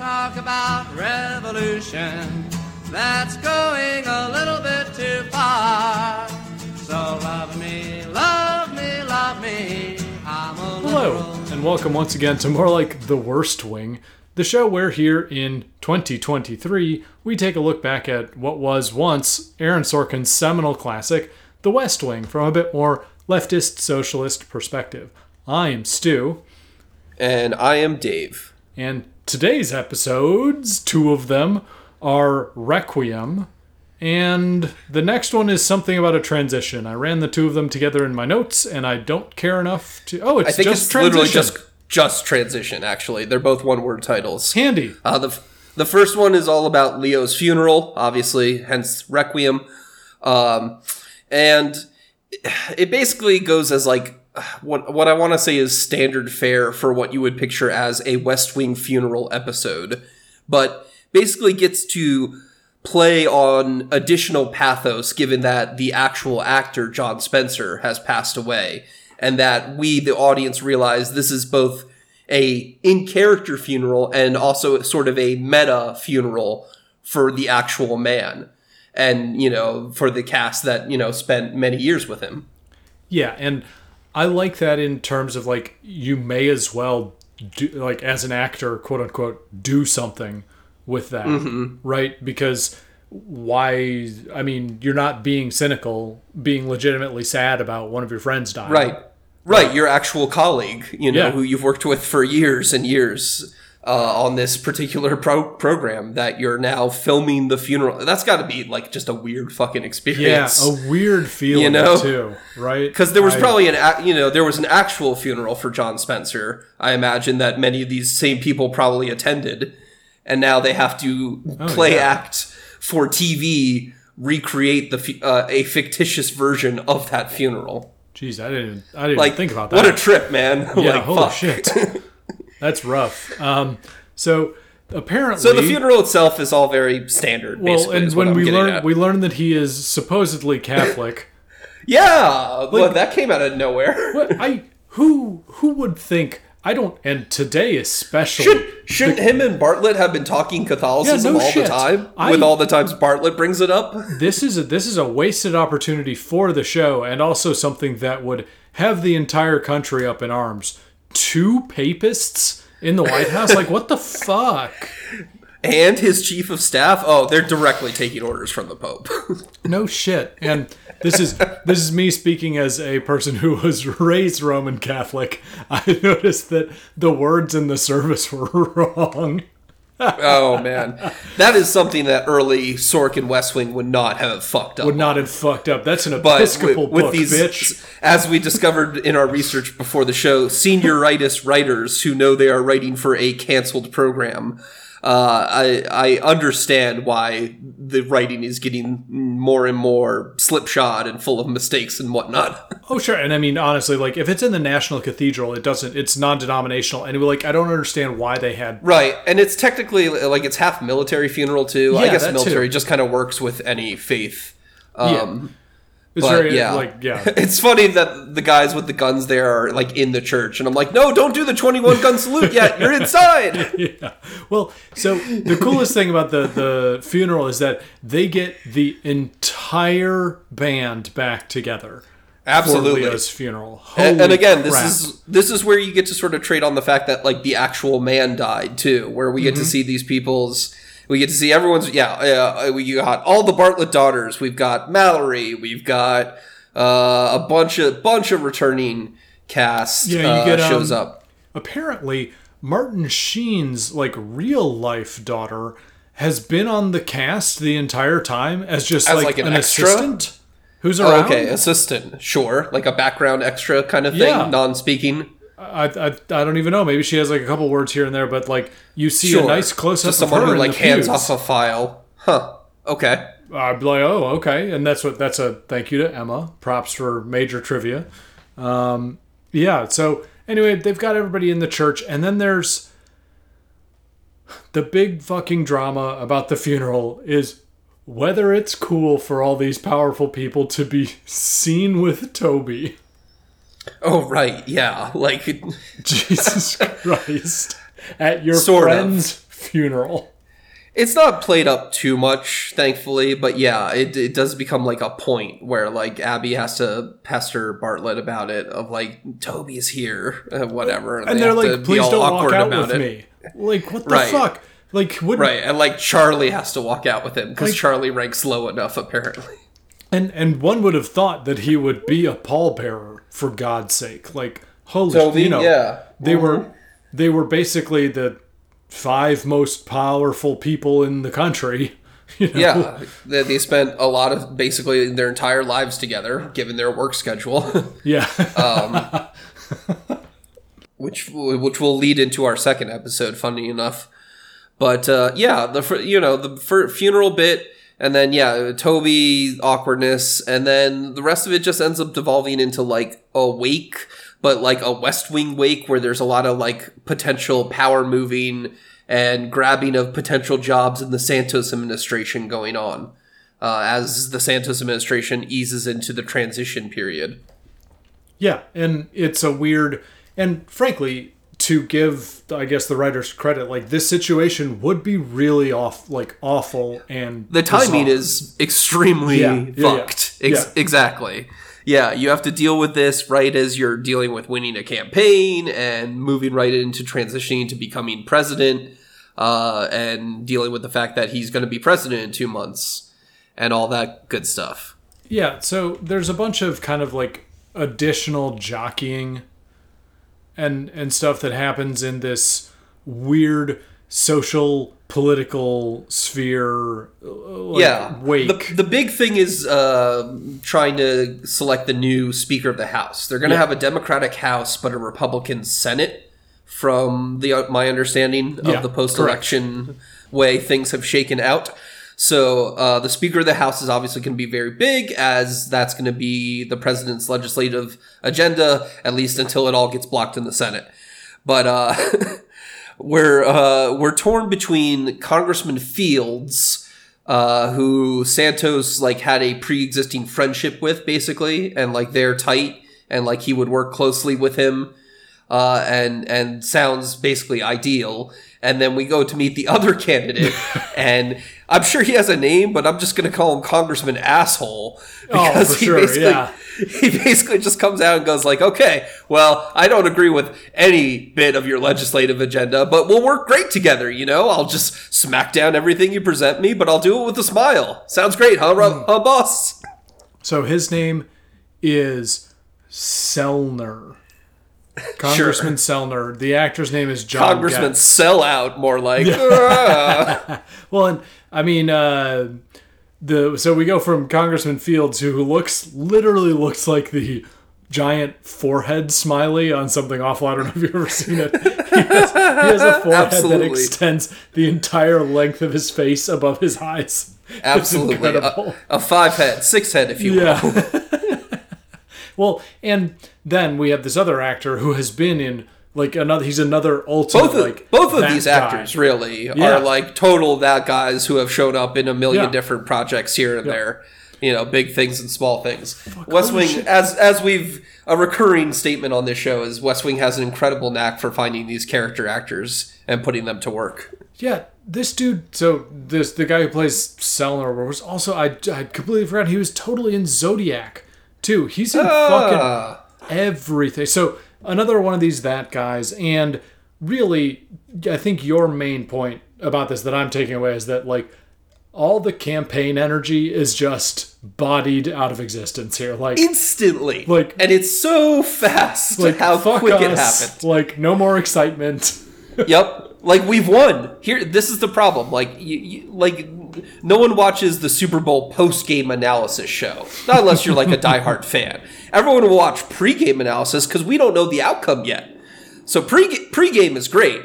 talk about revolution. That's going a little bit too far. So love me, love me, love me. I'm a Hello, liberal. and welcome once again to More Like the Worst Wing, the show where here in 2023 we take a look back at what was once Aaron Sorkin's seminal classic, The West Wing, from a bit more leftist socialist perspective. I am Stu, And I am Dave. and today's episodes, two of them, are Requiem, and the next one is something about a transition. I ran the two of them together in my notes, and I don't care enough to. Oh, it's I think just it's transition. literally just just transition. Actually, they're both one word titles. handy. Uh, the the first one is all about Leo's funeral, obviously, hence Requiem, um, and it basically goes as like what what I want to say is standard fare for what you would picture as a West Wing funeral episode, but basically gets to play on additional pathos given that the actual actor John Spencer has passed away and that we the audience realize this is both a in character funeral and also sort of a meta funeral for the actual man and you know for the cast that you know spent many years with him. Yeah, and I like that in terms of like you may as well do like as an actor, quote unquote, do something with that, Mm-hmm. right? Because why? I mean, you're not being cynical, being legitimately sad about one of your friends dying, right right your actual colleague you know Yeah. who you've worked with for years and years uh, on this particular pro- program that you're now filming the funeral that's got to be like just a weird fucking experience. Yeah, a weird feeling You know? too, right? because there was I- probably an you know there was an actual funeral for John Spencer. I imagine that many of these same people probably attended, and now they have to play Oh, yeah. act for TV, recreate the uh, a fictitious version of that funeral. Jeez, I didn't, I didn't Like, think about that. what a trip, man! yeah, like, holy fuck. shit, that's rough. Um, so apparently, So the funeral itself is all very standard. Well, and when we learn we learn that he is supposedly Catholic. yeah, well, that came out of nowhere. But I who who would think I don't and today especially Should, shouldn't him and Bartlet have been talking Catholicism Yeah, no all shit. the time? I- with all the times Bartlet brings it up? this is a this is a wasted opportunity for the show and also something that would have the entire country up in arms. Two papists in the White House like what the fuck? and his chief of staff oh they're directly taking orders from the pope No shit. And this is this is me speaking as a person who was raised Roman Catholic. I noticed that the words in the service were wrong. Oh man that is something that early sorkin west wing would not have fucked up Would not have fucked up. That's an but Episcopal with, with book, these bitch. as we discovered in our research before the show senioritis writers who know they are writing for a canceled program uh, I, I understand why the writing is getting more and more slipshod and full of mistakes and whatnot. Oh sure, and I mean honestly, like if it's in the National Cathedral, it doesn't. It's non-denominational, and like I don't understand why they had. Right, and it's technically like it's half military funeral too. I guess military too. just kind of works with any faith. Um, It's but very yeah, like yeah. it's funny that the guys with the guns there are like in the church, and I'm like, no, don't do the 21 gun salute yet. You're inside. yeah. Well, so the coolest thing about the the funeral is that they get the entire band back together Absolutely. Leo's funeral. And, and again, this crap. is this is where you get to sort of trade on the fact that like the actual man died too, where we get Mm-hmm. to see these people's. We get to see everyone's. Yeah, uh, we got all the Bartlet daughters. We've got Mallory. We've got uh, a bunch of bunch of returning cast. Yeah, you uh, get, shows um, up. apparently Martin Sheen's like real life daughter has been on the cast the entire time as just As, like, like, an an, assistant who's Oh, around. okay, assistant, sure, like a background extra kind of thing, Yeah. non-speaking. I, I I don't even know. Maybe she has like a couple words here and there, but like you see Sure, a nice close up someone her who like hands pews. off a file. Huh. Okay. I'd be like, oh, okay, and that's what that's a thank you to Emma. Props for major trivia. Um, yeah. So anyway, they've got everybody in the church, and then there's the big fucking drama about the funeral is whether it's cool for all these powerful people to be seen with Toby. Oh right, yeah. Like Jesus Christ. At your Sort of. friend's funeral. It's not played up too much, thankfully, but yeah, it, it does become like a point where like Abby has to pester Bartlet about it of like Toby's here, uh, whatever, And they they're have to like, please all don't walk awkward out about with it. me. Like, what the Right. fuck? Like, would Right, and like Charlie has to walk out with him because Like- Charlie ranks low enough apparently. And and one would have thought that he would be a pallbearer for God's sake. Like holy, Toby, you know, yeah. they were they were basically the five most powerful people in the country. You know? Yeah, they, they spent a lot of basically their entire lives together, given their work schedule, yeah, which which will lead into our second episode. Funny enough, but uh, yeah, the you know the funeral bit, and then yeah, Toby awkwardness, and then the rest of it just ends up devolving into like a wake, but like a West Wing wake where there's a lot of like potential power moving and grabbing of potential jobs in the Santos administration going on. Uh, as the Santos administration eases into the transition period. yeah, and it's a weird and frankly to give I guess the writers credit, like this situation would be really off, like awful and The timing bizarre. is extremely Yeah, yeah, yeah. fucked. Ex- Yeah. Exactly. Yeah, you have to deal with this right as you're dealing with winning a campaign and moving right into transitioning to becoming president, uh, and dealing with the fact that he's going to be president in two months and all that good stuff. Yeah, so there's a bunch of kind of like additional jockeying and and stuff that happens in this weird social political sphere uh, like, yeah, wake. The, the big thing is uh, trying to select the new Speaker of the House. They're going to Yeah. have a Democratic House, but a Republican Senate. From the uh, my understanding of Yeah, the post-election way things have shaken out. So uh, the Speaker of the House is obviously going to be very big, as that's going to be the president's legislative agenda, at least until it all gets blocked in the Senate. But uh, we're uh, we're torn between Congressman Fields, uh, who Santos like had a pre-existing friendship with, basically, and like they're tight, and like he would work closely with him, uh, and and sounds basically ideal. And then we go to meet the other candidate, and I'm sure he has a name, but I'm just gonna call him Congressman Asshole Oh, for sure, yeah. he basically just comes out and goes like, "Okay, well, I don't agree with any bit of your legislative agenda, but we'll work great together. You know, I'll just smack down everything you present me, but I'll do it with a smile. Sounds great, huh, Ro- hmm. huh boss?" so his name is Selner. Congressman Selner. The actor's name is John Congressman Getz. sell more like. "Ah." Well, and I mean, uh, the so we go from Congressman Fields, who looks literally looks like the giant forehead smiley on something awful. I don't know if you've ever seen it. He has, he has a forehead that extends the entire length of his face above his eyes. Absolutely, a, a five head, six head, if you will. Well, and then we have this other actor who has been in like another. He's another ultimate both of like both of these guy. actors really Yeah. are like total that guys who have shown up in a million Yeah. different projects here and there. You know, big things and small things. West Wing, shit. as as we've a recurring statement on this show is West Wing has an incredible knack for finding these character actors and putting them to work. Yeah, this dude. So this the guy who plays Selner was also I I completely forgot he was totally in Zodiac too. He's in fucking Ah, everything. So another one of these that guys, and really, I think your main point about this that I'm taking away is that like all the campaign energy is just bodied out of existence here. Like instantly, Like- and it's so fast like how quick it happened. Like no more excitement. yep. Like we've won. Here this is the problem. Like you, you, like no one watches the Super Bowl post-game analysis show. Not unless you're like a diehard fan. Everyone will watch pre-game analysis cuz we don't know the outcome yet. So pre pre-game is great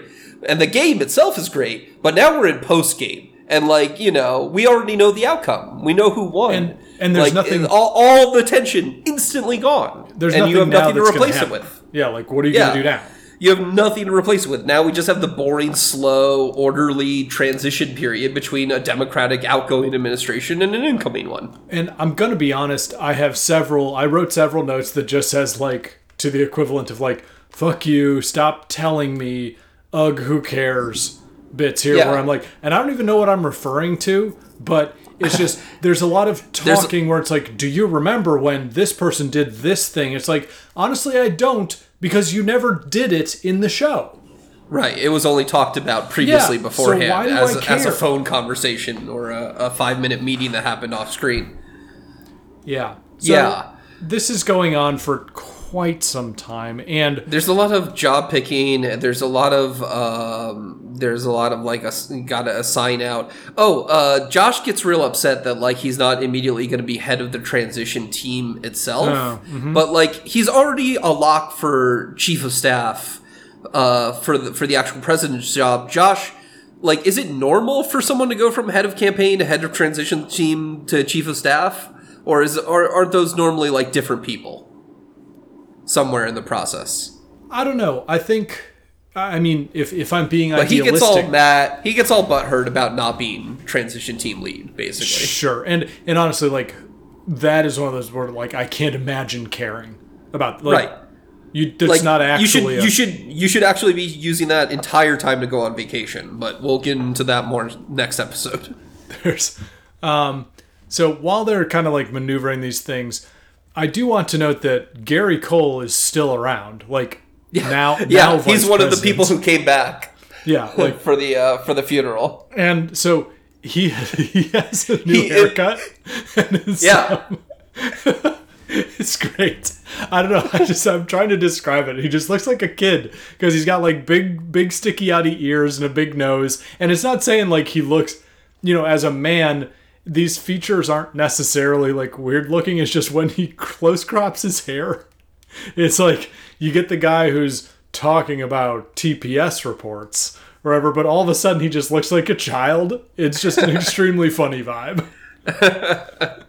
and the game itself is great, but now we're in post-game. And like, you know, we already know the outcome. We know who won. And- and there's like, nothing- all, all the tension instantly gone. There's and nothing you have nothing to replace it with. Yeah, like what are you Yeah. gonna do now? You have nothing to replace it with. Now we just have the boring, slow, orderly transition period between a democratic outgoing administration and an incoming one. And I'm gonna be honest, I have several I wrote several notes that just says like to the equivalent of like, fuck you, stop telling me, ugh, who cares? bits here Yeah. where I'm like, and I don't even know what I'm referring to, but it's just there's a lot of talking where it's like, do you remember when this person did this thing? It's like, honestly, I don't because you never did it in the show. Right. It was only talked about previously Yeah, beforehand do as, as a phone conversation or a, a five minute meeting that happened off screen. Yeah. So Yeah. This is going on for quite some time, and There's a lot of job picking. There's a lot of um, there's a lot of like a gotta assign out. Oh, uh, Josh gets real upset that like he's not immediately going to be head of the transition team itself, Oh, but like he's already a lock for chief of staff uh, for the for the actual president's job. Josh, like, is it normal for someone to go from head of campaign to head of transition team to chief of staff, or is or are those normally like different people somewhere in the process? I don't know. I think, I mean, if if I'm being But he gets all idealistic, mad. He gets all butthurt about not being transition team lead, basically. sure, and and honestly, like that is one of those where like I can't imagine caring about like Right. you. That's Like not you should a- you should you should actually be using that entire time to go on vacation. But we'll get into that more next episode. There's, um, so while they're kind of like maneuvering these things, I do want to note that Gary Cole is still around. Like now, Yeah, now he's one of the people who came back Yeah, like for the uh, for the funeral. and so he he has a new He- haircut. and it's, Yeah. um, it's great. I don't know. I just I'm trying to describe it. He just looks like a kid because he's got like big big sticky outy ears and a big nose. And it's not saying like he looks, you know, as a man. These features aren't necessarily like weird looking. It's just when he close crops his hair, it's like you get the guy who's talking about TPS reports or whatever, but all of a sudden he just looks like a child. It's just an extremely funny vibe.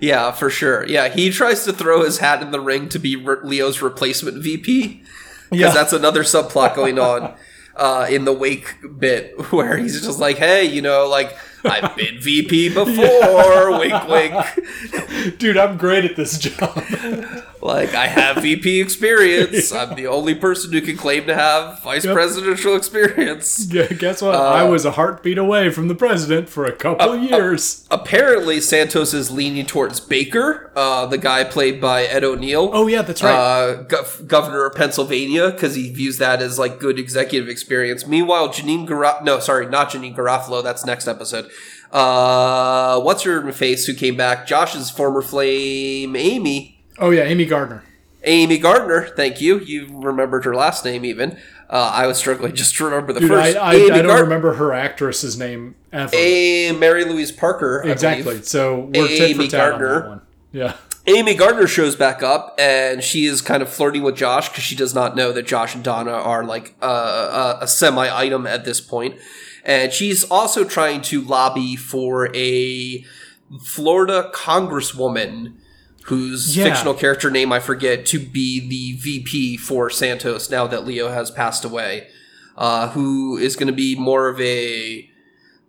Yeah, for sure. Yeah, he tries to throw his hat in the ring to be Leo's replacement VP because Yeah. that's another subplot going on uh, in the wake bit where he's just like, "Hey, you know, like I've been VP before." Wink, wink. Dude, I'm great at this job. Like I have VP experience. I'm the only person who can claim to have vice Yep. presidential experience. Yeah, Guess what? Uh, I was a heartbeat away from the president for a couple years. Apparently, Santos is leaning towards Baker, uh, the guy played by Ed O'Neill. oh yeah, that's right. uh, gov- governor of Pennsylvania because he views that as like good executive experience. Meanwhile, Janeane Garofalo, no, sorry, not Janeane Garofalo. That's next episode. Uh, what's her face who came back? Josh's former flame, Amy. Oh yeah, Amy Gardner. Amy Gardner, thank you. You remembered her last name even. Uh, I was struggling just to remember the Dude, first. I, I, I don't Gard- remember her actress's name ever. A Mary Louise Parker. Exactly. So we're Amy on Gardner. that one. Yeah. Amy Gardner shows back up, and she is kind of flirting with Josh because she does not know that Josh and Donna are like uh, a, a semi item at this point. And she's also trying to lobby for a Florida congresswoman whose Yeah. fictional character name I forget to be the VP for Santos now that Leo has passed away, uh, who is going to be more of a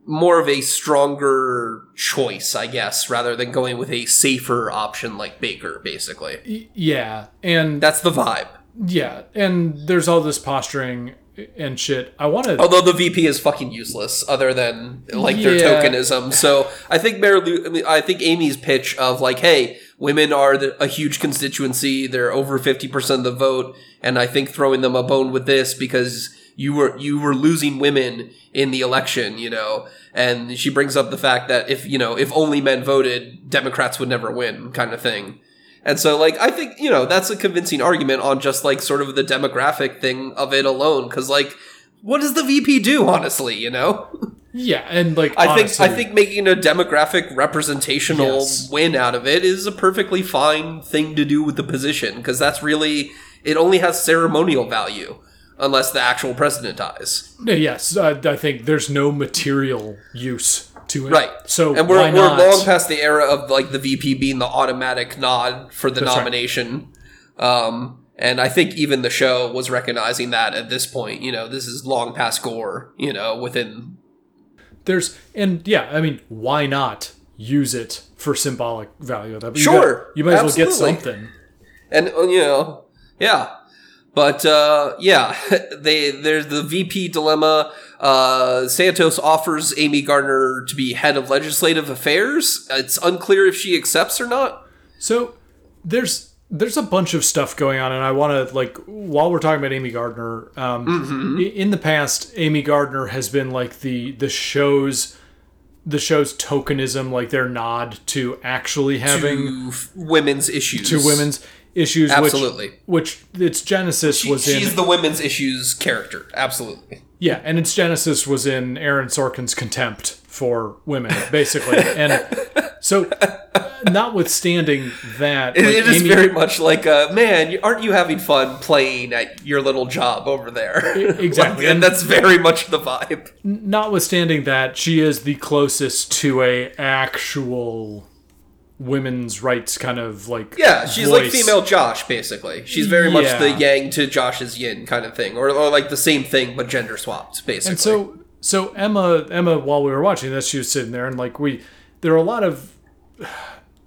more of a stronger choice, I guess, rather than going with a safer option like Baker, basically. Yeah. And That's the vibe. yeah, and there's all this posturing and shit. I want to Although the VP is fucking useless, other than like their Yeah. tokenism. So I think Mary Lou, I think Amy's pitch of like, hey, women are a huge constituency; they're over fifty percent of the vote, and I think throwing them a bone with this because you were you were losing women in the election, you know. And she brings up the fact that if you know if only men voted, Democrats would never win, kind of thing. And so, like, I think, you know, that's a convincing argument on just, like, sort of the demographic thing of it alone. Cause, like, what does the VP do, honestly, you know? yeah, and like I think, I think making a demographic representational Yes. win out of it is a perfectly fine thing to do with the position. Cause that's really, it only has ceremonial value unless the actual president dies. yes, I, I think there's no material use to it. Right. So and we're, we're long past the era of like the VP being the automatic nod for the That's right. nomination. Um, and I think even the show was recognizing that at this point. You know, this is long past Gore. You know, within There's and yeah, I mean, why not use it for symbolic value? That you Sure, got- you might as well get something. and uh, you know, yeah. But uh, yeah, they there's the VP dilemma. Uh, Santos offers Amy Gardner to be head of legislative affairs. It's unclear if she accepts or not. So there's there's a bunch of stuff going on, and I want to like while we're talking about Amy Gardner. Um, i- In the past, Amy Gardner has been like the the show's the show's tokenism, like their nod to actually having To f- women's issues. to women's issues. Absolutely. Which, which its genesis She- was in she's the women's issues character. Absolutely. Yeah, and its genesis was in Aaron Sorkin's contempt for women, basically. and so, notwithstanding that, It, like, it is Amy- very much like, uh, man, aren't you having fun playing at your little job over there? exactly. Like, and that's very much the vibe. notwithstanding that, she is the closest to a actual women's rights kind of like Yeah, she's like female Josh, basically. She's very much the yang to Josh's yin kind of thing, or, or like the same thing but gender swapped, basically. And so, so Emma, Emma, while we were watching this, she was sitting there, and like we, there are a lot of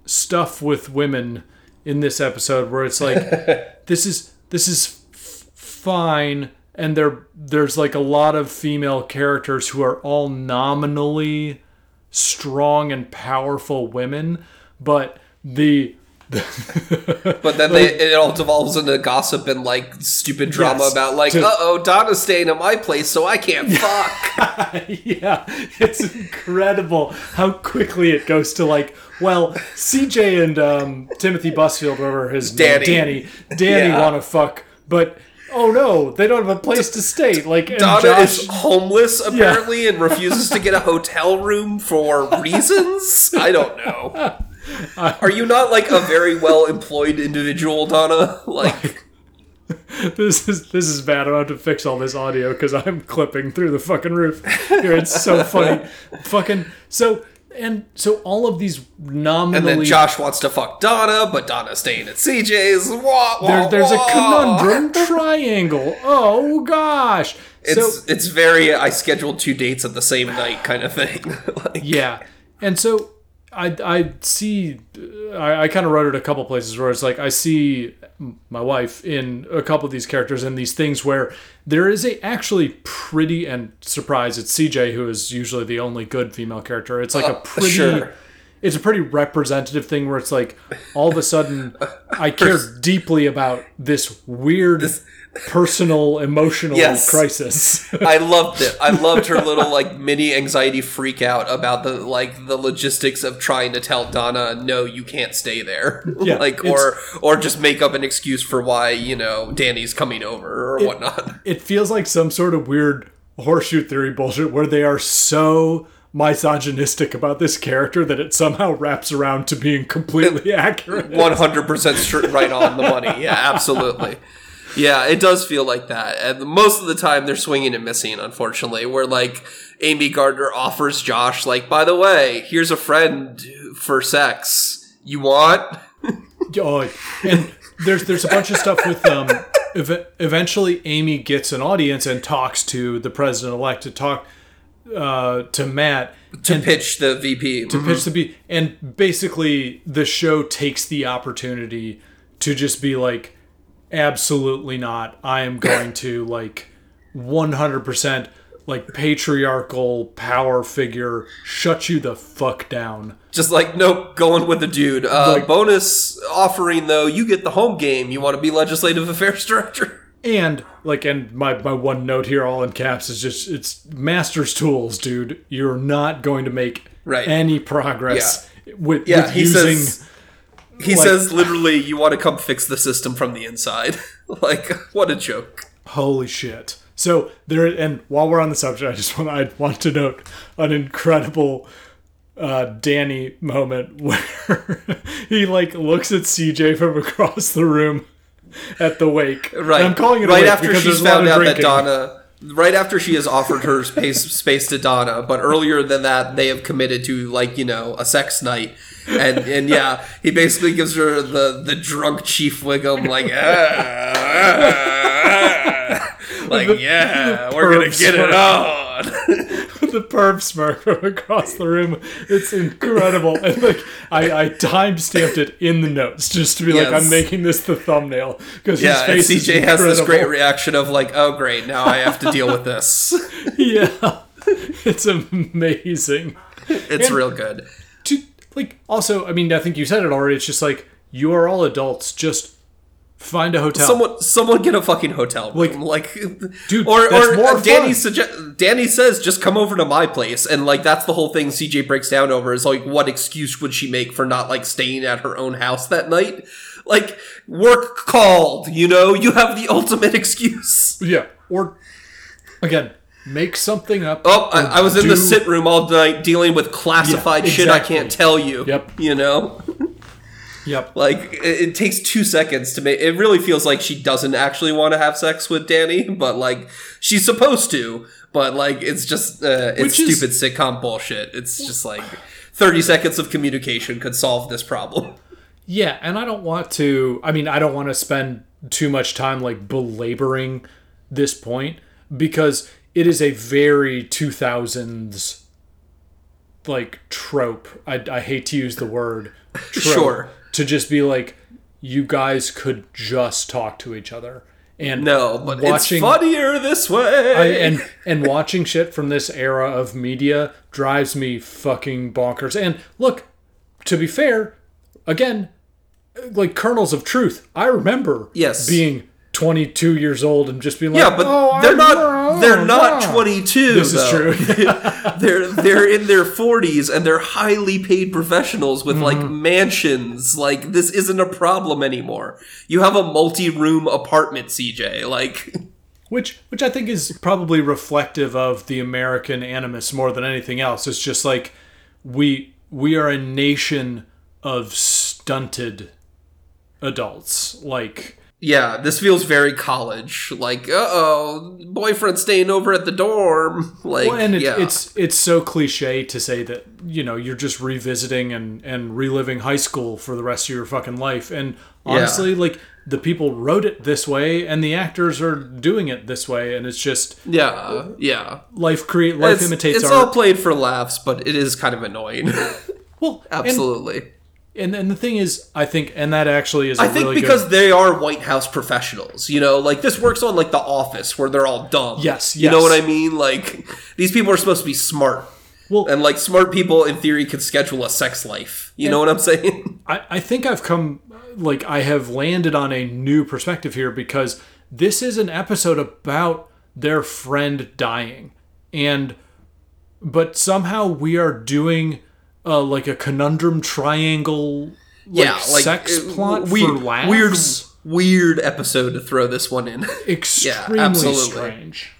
stuff with women in this episode where it's like, this is this is f- fine, and there there's like a lot of female characters who are all nominally strong and powerful women, but the but then they, it all devolves into gossip and like stupid drama Yes, about like, uh oh, Donna's staying at my place, so I can't fuck. yeah, it's incredible how quickly it goes to like, well, CJ and um, Timothy Busfield, whatever his Danny. name, Danny, Danny Yeah. want to fuck, but oh no, they don't have a place to stay. Like, Donna Josh, is homeless apparently and refuses to get a hotel room for reasons. I don't know. Are you not like a very well employed individual, Donna? Like, this is this is bad. I'm gonna have to fix all this audio because I'm clipping through the fucking roof. Here, it's so funny. fucking so. And so all of these nominally and then Josh wants to fuck Donna, but Donna's staying at CJ's. Wah, wah, there, there's a conundrum triangle. Oh gosh. so It's it's very I scheduled two dates at the same night kind of thing. like, yeah, and so I I see I, I kind of wrote it a couple places where it's like I see my wife in a couple of these characters and these things where there is a actually pretty and surprise it's CJ who is usually the only good female character. It's like a uh, pretty sure. it's a pretty representative thing where it's like all of a sudden I care deeply about this weird personal emotional Yes. crisis. I loved it. I loved her little like mini anxiety freak out about the like the logistics of trying to tell Donna no, you can't stay there. Yeah, like or or just make up an excuse for why you know Danny's coming over or whatnot. it feels like some sort of weird horseshoe theory bullshit where they are so misogynistic about this character that it somehow wraps around to being completely accurate. One hundred percent right on the money. Yeah, absolutely. Yeah, it does feel like that. And most of the time they're swinging and missing, unfortunately, where like Amy Gardner offers Josh, like, by the way, here's a friend for sex. You want? Oh, and there's there's a bunch of stuff with um. Ev- eventually, Amy gets an audience and talks to the president elect to talk uh, to Matt To pitch the VP. to pitch the VP, and basically the show takes the opportunity to just be like, absolutely not. I am going to like 100% like patriarchal power figure shut you the fuck down. Just like, nope, going with the dude. Uh, Like- bonus offering, though, you get the home game. You want to be legislative affairs director? And like, and my my one note here, all in caps, is just it's master's tools, dude. You're not going to make Right. any progress with, Yeah, with using. says. He like- says literally, you want to come fix the system from the inside. like, what a joke. Holy shit! So there, and while we're on the subject, I just want I want to note an incredible uh, Danny moment where he like looks at CJ from across the room at the wake. Right. And I'm calling it a right wake after she's there's a lot found out that. Donna. Right after she has offered her space space to Donna, but earlier than that, they have committed to like you know a sex night, and and yeah, he basically gives her the the drunk Chief Wiggum like ah, ah, ah. like yeah, we're gonna get it on. the perp smirk from across the room. It's incredible. And like I, I time stamped it in the notes just to be like I'm making this the thumbnail. because yeah, his face CJ has this great reaction of like, oh great, now I have to deal with this. yeah, it's amazing. It's real good. To like also, I mean, I think you said it already. It's just like you are all adults. Just find a hotel. Someone, someone get a fucking hotel room, like, Dude, or or uh, Danny suggest. Danny says, just come over to my place, and like that's the whole thing. CJ breaks down over is like, what excuse would she make for not like staying at her own house that night? Like, work called. You know, you have the ultimate excuse. yeah, or again, make something up. Oh, I, I was in the sit room all night dealing with classified Yeah, shit I can't tell you. Yep. You know. Yep. Like it, it takes two seconds to make. It really feels like she doesn't actually want to have sex with Danny, but like she's supposed to. But like it's just uh, it's Which is- stupid sitcom bullshit. It's just like thirty seconds of communication could solve this problem. Yeah, and I don't want to. I mean, I don't want to spend too much time like belaboring this point because it is a very 2000s like trope. I, I hate to use the word trope, Sure. to just be like you guys could just talk to each other and No, but watching it's funnier this way. I, and and watching shit from this era of media drives me fucking bonkers. And look, to be fair, again, like kernels of truth. I remember Yes. being 22 years old and just being like, yeah, but oh, they're I- not. oh, They're not wow." 22. This is true. they're they're in their 40s and they're highly paid professionals with like Mm-hmm. mansions like this isn't a problem anymore you have a multi-room apartment cj like which which I think is probably reflective of the American animus more than anything else. It's just like we we are a nation of stunted adults. Like yeah this feels very college. Like uh-oh boyfriend staying over at the dorm. Like Well, and it, yeah. it's it's so cliche to say that you know you're just revisiting and and reliving high school for the rest of your fucking life. And honestly, like the people wrote it this way, and the actors are doing it this way, and it's just yeah yeah. life create life it's, imitates it's art. all played for laughs but it is kind of annoying. Well, absolutely. And, and the thing is, I think, and that actually is. I think really because good, they are White House professionals, you know, like this works on like The Office where they're all dumb. Yes, you know what I mean. Like these people are supposed to be smart, well, and like smart people in theory could schedule a sex life. You know what I'm saying? I, I think I've come like I have landed on a new perspective here because this is an episode about their friend dying and but somehow we are doing uh, like a conundrum triangle like, yeah, like sex uh, plot weird, weird, weird episode to throw this one in. extremely absolutely. strange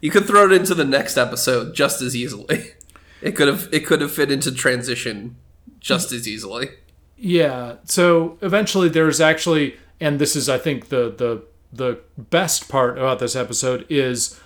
you could throw it into the next episode just as easily. It could have it could have fit into transition just as easily. Yeah. So eventually, there's actually, and this is, I think, the the the best part about this episode is,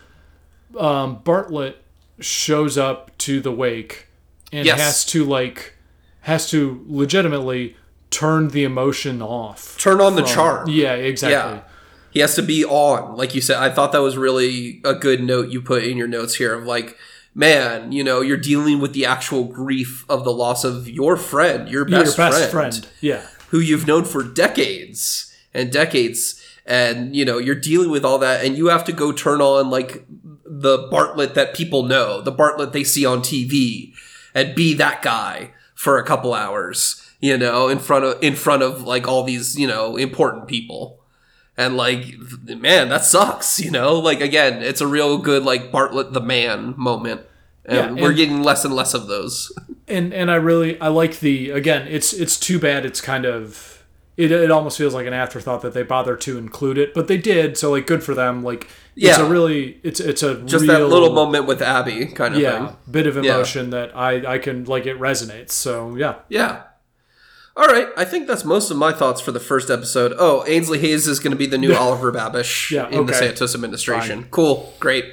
um, Bartlet shows up to the wake and Yes. has to like has to legitimately turn the emotion off. Turn on the charm. Yeah. Exactly. Yeah. He has to be on, like you said. I thought that was really a good note you put in your notes here of like, man, you know, you're dealing with the actual grief of the loss of your friend, your Your best, best friend, friend. Yeah. who you've known for decades and decades. And, you know, you're dealing with all that and you have to go turn on like the Bartlet that people know, the Bartlet they see on TV and be that guy for a couple hours, you know, in front of, in front of like all these, you know, important people. And like, man, that sucks, you know? Like, again, it's a real good, like, Bartlet the man moment. And Yeah, we're and- getting less and less of those. and and I really I like the again it's it's too bad it's kind of it, it almost feels like an afterthought that they bothered to include it but they did so like good for them like it's Yeah. a really it's it's a Just real, that little moment with Abby kind of yeah thing. bit of Yeah. emotion that I I can like it resonates so yeah Yeah. All right, I think that's most of my thoughts for the first episode. Oh, Ainsley Hayes is going to be the new Oliver Babish Yeah, in the. Santos administration. Cool, great.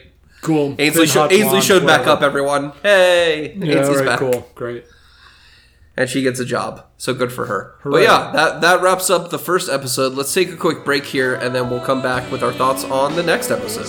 cool Ainsley, sho- Ainsley showed back up, everyone. Hey, yeah, Ainsley's right, back. cool great and she gets a job. So good for her. But yeah, that that wraps up the first episode. Let's take a quick break here, and then we'll come back with our thoughts on the next episode.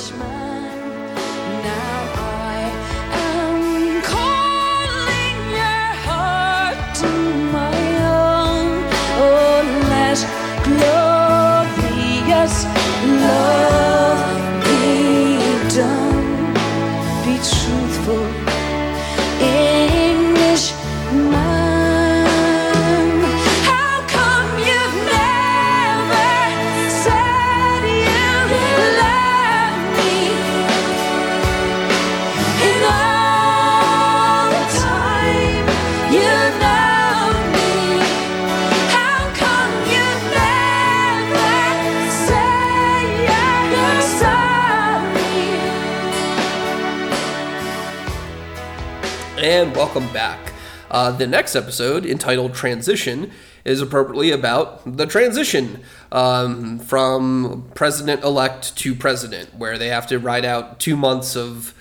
And welcome back. Uh, the next episode, entitled Transition, is appropriately about the transition um, from president elect to president, where they have to ride out two months of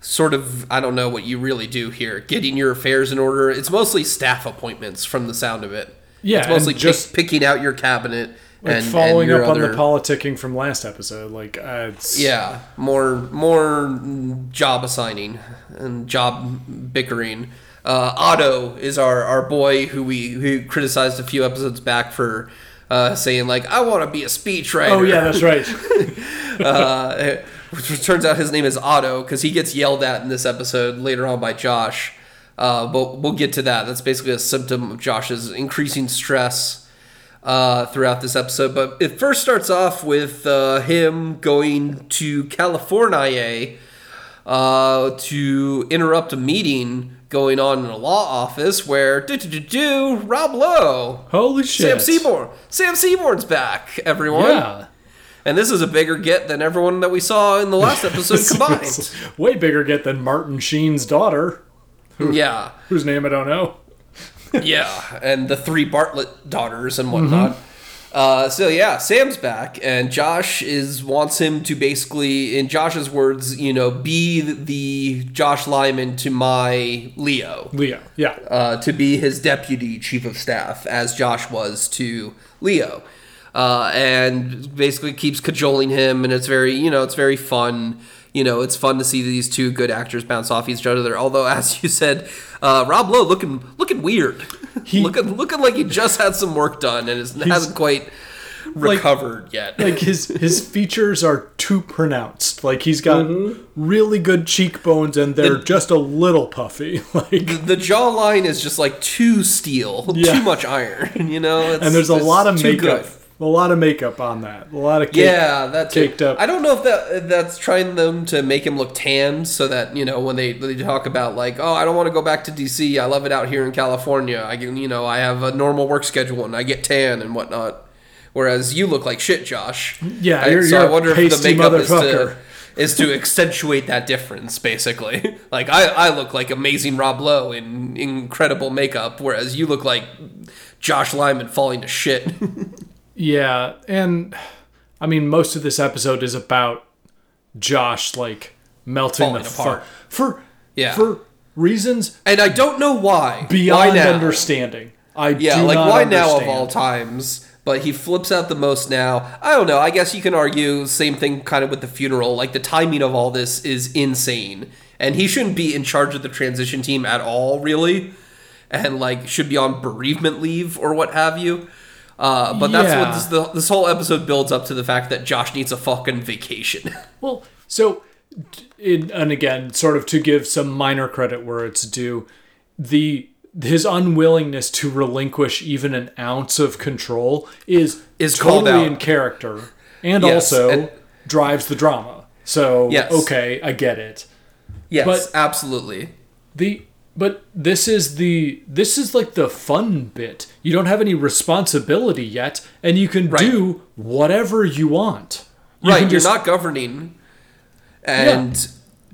sort of, I don't know what you really do here, getting your affairs in order. It's mostly staff appointments from the sound of it. Yeah, It's mostly just- pick- picking out your cabinet Like and following and up on the politicking from last episode. Like, uh, it's, Yeah, more more job assigning and job bickering. Uh, Otto is our, our boy who we who criticized a few episodes back for uh, saying like I want to be a speechwriter. Oh yeah, that's right. uh, which turns out his name is Otto because he gets yelled at in this episode later on by Josh. Uh, but we'll get to that. That's basically a symptom of Josh's increasing stress uh, throughout this episode. But it first starts off with uh, him going to California uh, to interrupt a meeting going on in a law office where do do do do Rob Lowe, Holy shit, Sam. Seaborn, Sam Seaborn's back. Everyone, Yeah. and this is a bigger get than everyone that we saw in the last episode combined. Way bigger get than Martin Sheen's daughter, Who, yeah, whose name I don't know. Yeah, and the three Bartlet daughters and whatnot. Uh, so yeah, Sam's back, and Josh is wants him to basically, in Josh's words, you know, be the Josh Lyman to my Leo. Leo. Yeah. uh, to be his deputy chief of staff, as Josh was to Leo. Uh, and basically keeps cajoling him, and it's very, you know, it's very fun. You know, it's fun to see these two good actors bounce off each other. Although, as you said, uh, Rob Lowe looking looking weird, He- looking looking like he just had some work done and is, hasn't quite recovered yet. like his his features are too pronounced. Like he's got really good cheekbones and they're just a little puffy. Like the jawline is just like too steel, Yeah. too much iron. You know, it's, and there's a lot of makeup. good. A lot of makeup on that. A lot of cake. Yeah, that's caked it. up. I don't know if that that's trying them to make him look tanned, so that you know when they they talk about like, oh, I don't want to go back to DC. I love it out here in California. I can, you know, I have a normal work schedule and I get tan and whatnot. Whereas you look like shit, Josh. Yeah, I- you're- so you're I wonder if the makeup is to is to accentuate that difference, basically. like I, I look like amazing Rob Lowe in incredible makeup, whereas you look like Josh Lyman falling to shit. Yeah, and I mean most of this episode is about Josh like melting Falling the apart. for Yeah. for reasons and I don't know why. beyond why understanding. I Yeah, do like why now of all times? But he flips out the most now. I don't know. I guess you can argue same thing kind of with the funeral. Like the timing of all this is insane, and he shouldn't be in charge of the transition team at all, really, and like should be on bereavement leave or what have you. Uh, but that's Yeah. what this, the, this whole episode builds up to the fact that Josh needs a fucking vacation. Well, so, in, and again, sort of to give some minor credit where it's due, the his unwillingness to relinquish even an ounce of control is Is totally in character, and Yes, also and- drives the drama. So, Yes. okay, I get it. yes, But- absolutely. The but this is the this is like the fun bit. You don't have any responsibility yet, and you can Right. do whatever you want. You right, can you're not governing. And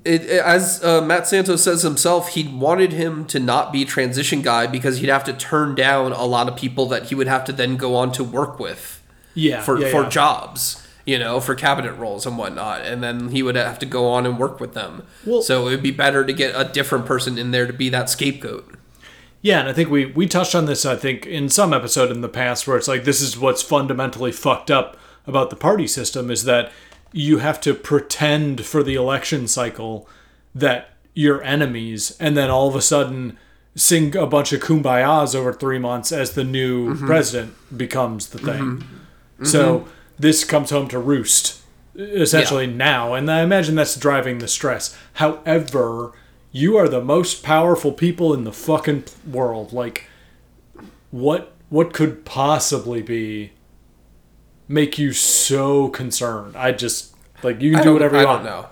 it, it- as uh, Matt Santos says himself, he wanted him to not be transition guy because he'd have to turn down a lot of people that he would have to then go on to work with yeah for, yeah, for yeah. jobs, you know, for cabinet roles and whatnot. And then he would have to go on and work with them. Well- so it would be better to get a different person in there to be that scapegoat. Yeah, and I think we we touched on this. I think in some episode in the past where it's like this is what's fundamentally fucked up about the party system is that you have to pretend for the election cycle that you're enemies, and then all of a sudden sing a bunch of kumbayas over three months as the new mm-hmm. president becomes the thing. Mm-hmm. So mm-hmm. This comes home to roost essentially now, and I imagine that's driving the stress. However, you are the most powerful people in the fucking world. Like, what what could possibly be make you so concerned? I just like you can do whatever you I want. don't know.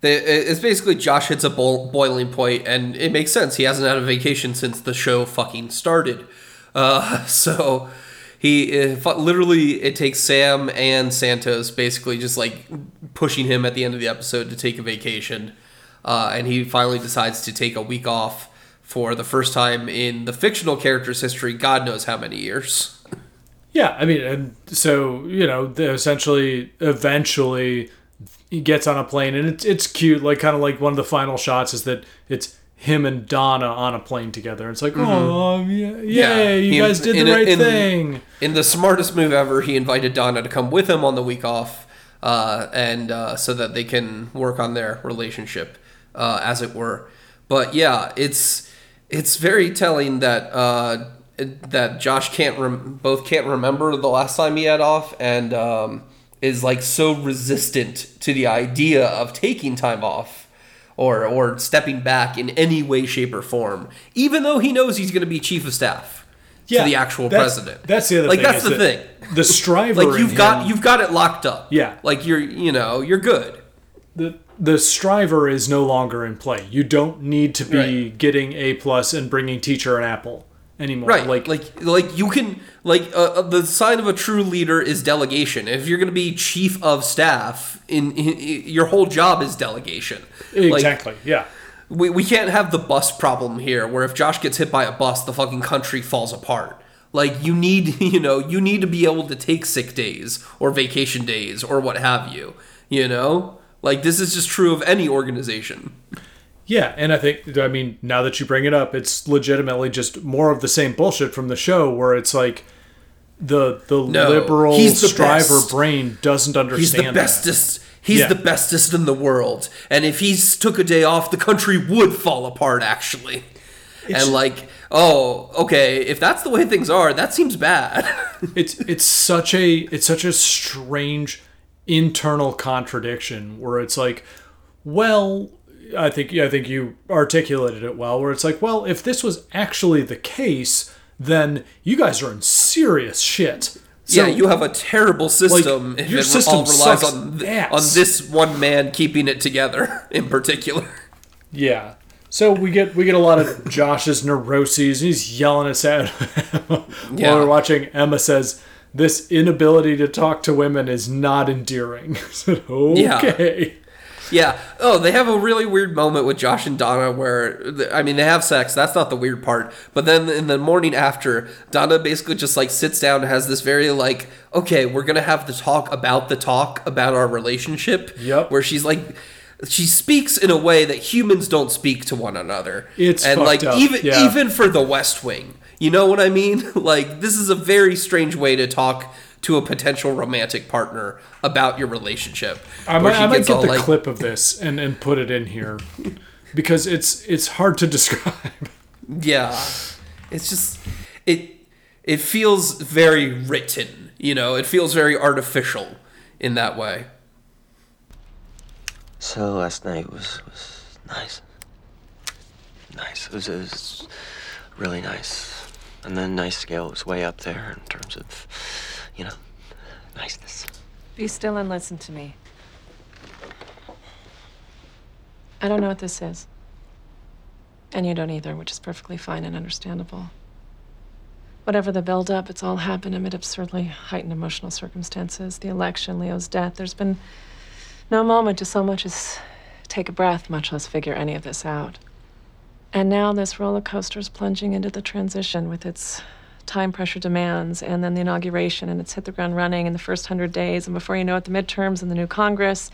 They, it's basically Josh hits a boil, boiling point, and it makes sense. He hasn't had a vacation since the show fucking started. Uh, so he if, literally it takes Sam and Santos basically just like pushing him at the end of the episode to take a vacation. uh, and he finally decides to take a week off for the first time in the fictional character's history. God knows how many years. Yeah, I mean, and so you know, essentially, eventually, he gets on a plane, and it's it's cute. Like kind of like one of the final shots is that it's him and Donna on a plane together. It's like, oh, yeah, yay, you He- guys did in the right in- thing. In the smartest move ever, he invited Donna to come with him on the week off, uh, and uh, so that they can work on their relationship, uh, as it were. But yeah, it's it's very telling that uh, that Josh can't rem- both can't remember the last time he had off, and um, is like so resistant to the idea of taking time off. Or, or stepping back in any way, shape, or form, even though he knows he's going to be chief of staff to the actual that's- president. That's the other thing. like thing. that's the thing. The striver, Like you've got him- you've got it locked up. Yeah. Like you're you know you're good. the the striver is no longer in play. You don't need to be Right. getting a plus and bringing teacher an apple anymore. Right. Like, Like like like you can like uh, uh, the sign of a true leader is delegation. If you're going to be chief of staff, in, in, in- your whole job is delegation. Like, exactly. yeah. we, we can't have the bus problem here where if Josh gets hit by a bus, the fucking country falls apart. Like you need, you know, you need to be able to take sick days or vacation days or what have you. You know, like this is just true of any organization. Yeah, and I think I mean now that you bring it up, it's legitimately just more of the same bullshit from the show where it's like the the No, liberal he's the striver best. brain doesn't understand. He's the that. bestest. He's Yeah. the bestest in the world. And if he took a day off, the country would fall apart. Actually, and like, oh, okay, if that's the way things are, that seems bad. It's it's such a it's such a strange internal contradiction where it's like, well, I think yeah, I think you articulated it well. Where it's like, well, if this was actually the case, then you guys are in serious shit. So, yeah, you have a terrible system like, if your it system all relies on th- on this one man keeping it together in particular. Yeah. So we get we get a lot of Josh's neuroses. He's yelling at Emma while Yeah. we're watching. Emma says, "This inability to talk to women is not endearing." I said, okay. Yeah. Oh, they have a really weird moment with Josh and Donna where, I mean, they have sex. That's not the weird part. But then in the morning after, Donna basically just like sits down and has this very like, okay, we're going to have the talk about the talk about our relationship. Yep. Where she's like, she speaks in a way that humans don't speak to one another. It's and like up, even yeah. even for the West Wing, you know what I mean? Like this is a very strange way to talk to a potential romantic partner about your relationship. I where might, she I might get the like- clip of this and, and put it in here because it's it's hard to describe. Yeah. It's just it it feels very written, you know, it feels very artificial in that way. So last night was was nice. Nice. It was, it was really nice. And then nice scale was way up there in terms of, you know, niceness. Be still and listen to me. I don't know what this is. And you don't either, which is perfectly fine and understandable. Whatever the buildup, it's all happened amid absurdly heightened emotional circumstances. The election, Leo's death. There's been no moment to so much as take a breath, much less figure any of this out. And now this roller coaster's plunging into the transition with its time pressure demands and then the inauguration and it's hit the ground running in the first hundred days. And before you know it the midterms and the new congress.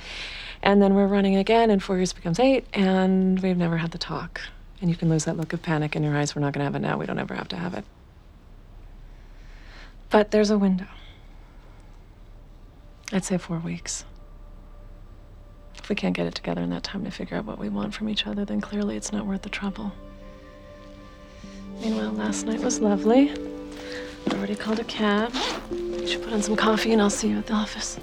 And then we're running again and four years becomes eight and we've never had the talk. And you can lose that look of panic in your eyes. We're not going to have it now. We don't ever have to have it. But there's a window. I'd say four weeks. If we can't get it together in that time to figure out what we want from each other then clearly it's not worth the trouble. Meanwhile, last night was lovely. I already called a cab. You should put on some coffee and I'll see you at the office.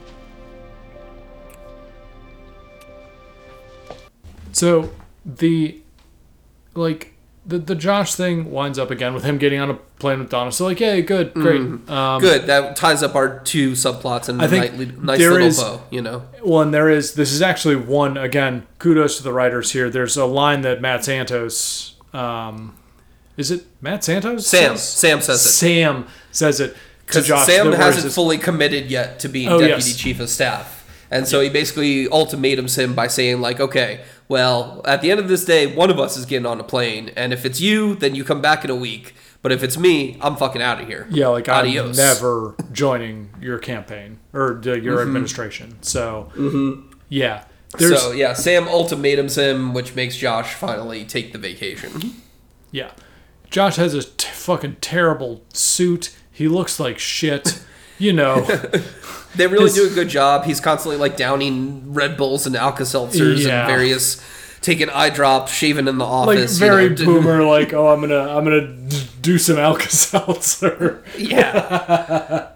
So the like the the Josh thing winds up again with him getting on a plane with Donna. So like, yeah, good, great. Um, Good. That ties up our two subplots in I a think nice, nice there little is- bow, you know. Well, and there is this is actually one again. Kudos to the writers here. There's a line that Matt Santos, um, is it Matt Santos? Sam. says? Sam says it. Sam says it Because Josh. Sam that where he hasn't says- fully committed yet to being Oh, deputy yes. chief of staff. And so he basically ultimatums him by saying, like, okay, well, at the end of this day, one of us is getting on a plane, and if it's you, then you come back in a week. But if it's me, I'm fucking out of here. Yeah, like Adios. I'm never joining your campaign or the, your mm-hmm. administration. So, mm-hmm. yeah, there's so yeah, Sam ultimatums him, which makes Josh finally take the vacation. yeah. Josh has a t- fucking terrible suit. He looks like shit. You know, They really His- do a good job. He's constantly like downing Red Bulls and Alka Seltzers Yeah. and various taking eye drops, shaving in the office. like very you know, boomer. Like, oh, I'm gonna I'm gonna do some Alka Seltzer. Yeah.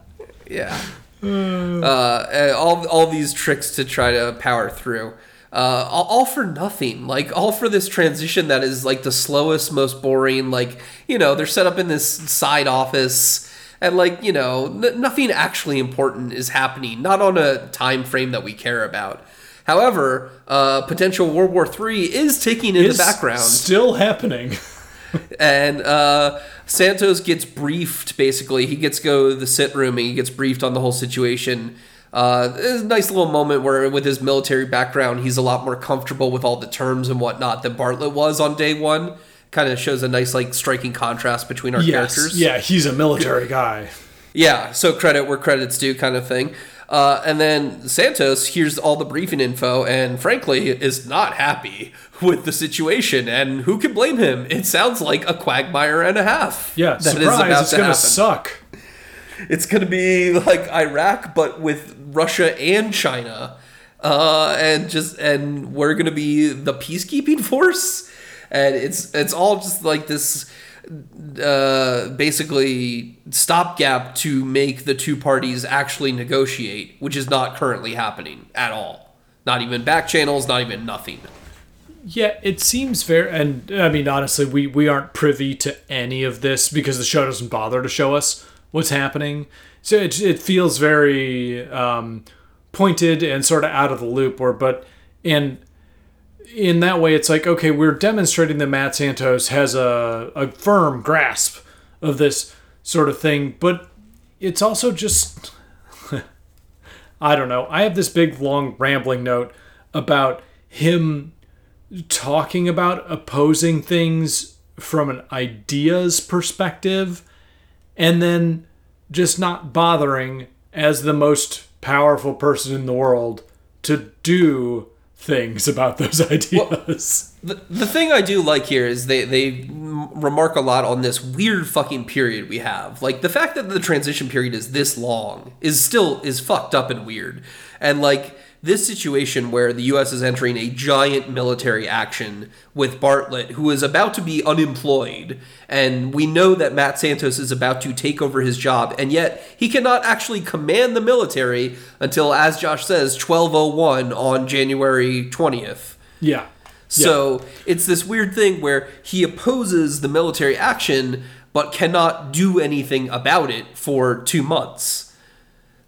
yeah. Uh, all all these tricks to try to power through. Uh, all, all for nothing. Like all for this transition that is like the slowest, most boring. Like you know they're set up in this side office, and like you know n- nothing actually important is happening. Not on a time frame that we care about. However, uh, potential World War III is ticking in the background still happening. and uh, Santos gets briefed. Basically, he gets to go to the sit room and he gets briefed on the whole situation. Uh, there's a nice little moment where, with his military background, he's a lot more comfortable with all the terms and whatnot than Bartlet was on day one. Kind of shows a nice, like, striking contrast between our Yes, characters. yeah, he's a military guy. Yeah, so credit where credit's due, kind of thing. Uh, and then Santos hears all the briefing info and, frankly, is not happy with the situation. And who can blame him? It sounds like a quagmire and a half. Yeah, that is surprise, it's gonna happen. suck. It's going to be like Iraq, but with Russia and China, uh, and just and we're to be the peacekeeping force, and it's it's all just like this, uh, basically stopgap to make the two parties actually negotiate, which is not currently happening at all. Not even back channels, not even nothing. Yeah, it seems fair, and I mean honestly, we we aren't privy to any of this because the show doesn't bother to show us what's happening. So it it feels very um, pointed and sort of out of the loop. Or but and in that way, it's like okay, we're demonstrating that Matt Santos has a a firm grasp of this sort of thing, but it's also just I don't know. I have this big long rambling note about him talking about opposing things from an ideas perspective and then just not bothering as the most powerful person in the world to do things about those ideas. The, the thing I do like here is they, they remark a lot on this weird fucking period we have. Like the fact that the transition period is this long is still is fucked up and weird. And like this situation where the US is entering a giant military action with Bartlet who is about to be unemployed and we know that Matt Santos is about to take over his job and yet he cannot actually command the military until as Josh says 1201 on January 20th. yeah. So it's this weird thing where he opposes the military action but cannot do anything about it for two months.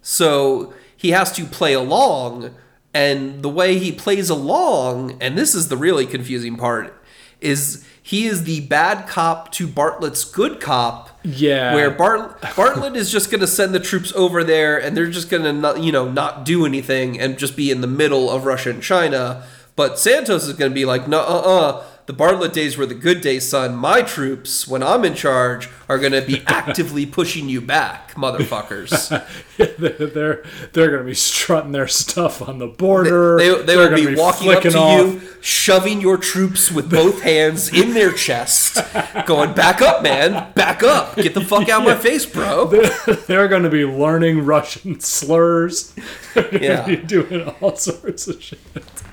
So he has to play along, and the way he plays along, and this is the really confusing part, is he is the bad cop to Bartlet's good cop. Yeah. Where Bart- Bartlet is just going to send the troops over there, and they're just going to you know, not do anything and just be in the middle of Russia and China. But Santos is going to be like, no, uh, uh. The Bartlet days were the good days, son. My troops, when I'm in charge, are going to be actively pushing you back, motherfuckers. they're they're going to be strutting their stuff on the border. They, they They're will gonna be walking up to off. you, shoving your troops with both hands in their chest, going, back up, man, back up. Get the fuck out of my face, bro. They're going to be learning Russian slurs. They're Yeah. be doing all sorts of shit.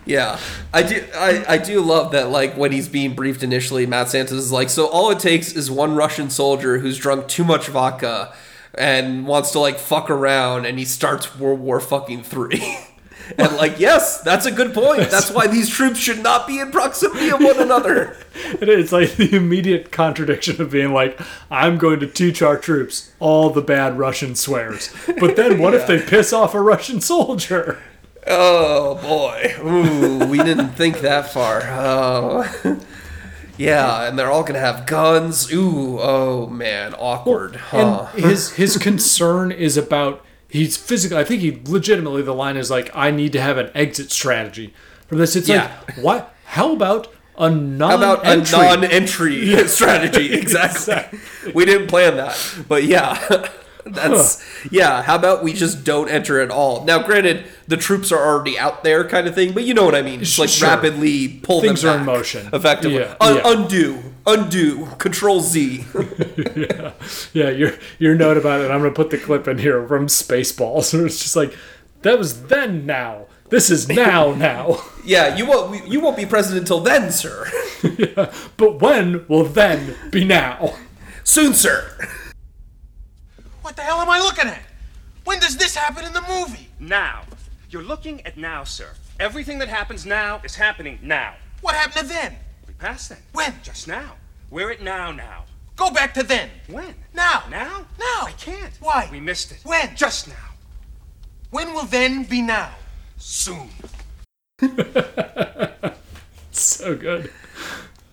Yeah, I do. I, I do love that. Like when he's being briefed initially, Matt Santos is like, "So all it takes is one Russian soldier who's drunk too much vodka and wants to like fuck around, and he starts World War fucking three. and like, yes, that's a good point. That's why these troops should not be in proximity of one another. It's like the immediate contradiction of being like, I'm going to teach our troops all the bad Russian swears. But then what if they piss off a Russian soldier? Oh boy, ooh, we didn't think that far. Oh. Yeah, and they're all gonna have guns. Ooh, oh man, awkward. Huh. And his his concern is about he's physically. I think he legitimately the line is like, I need to have an exit strategy from this. It's Yeah. like what? How about a non How about a non-entry strategy? Exactly. We didn't plan that, but yeah, that's yeah. How about we just don't enter at all? Now, granted, the troops are already out there, kind of thing, but you know what I mean. Just like Sure. rapidly pull Things them are in motion. effectively. Yeah, Un- yeah. Undo, undo, Control Z. Yeah, yeah, your your note about it. I'm gonna put the clip in here from Spaceballs. where it's just like that was then. Now this is now. Now, yeah, you won't you won't be president until then, sir. but when will then be now? Soon, sir. What the hell am I looking at? When does this happen in the movie? Now. You're looking at now, sir. Everything that happens now is happening now. What happened to then? We passed then. When? Just now. We're at now now. Go back to then. When? Now. Now? Now. I can't. Why? We missed it. When? Just now. When will then be now? Soon. So good.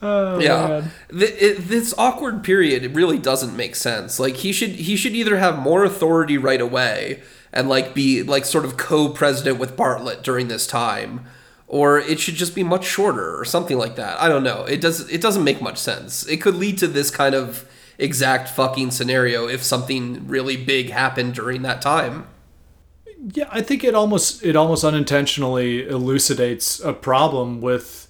Oh, yeah, Th- it, this awkward period it really doesn't make sense. Like he should he should either have more authority right away and like be like sort of co-president with Bartlet during this time, or it should just be much shorter or something like that. I don't know. It does it doesn't make much sense. It could lead to this kind of exact fucking scenario if something really big happened during that time. Yeah, I think it almost it almost unintentionally elucidates a problem with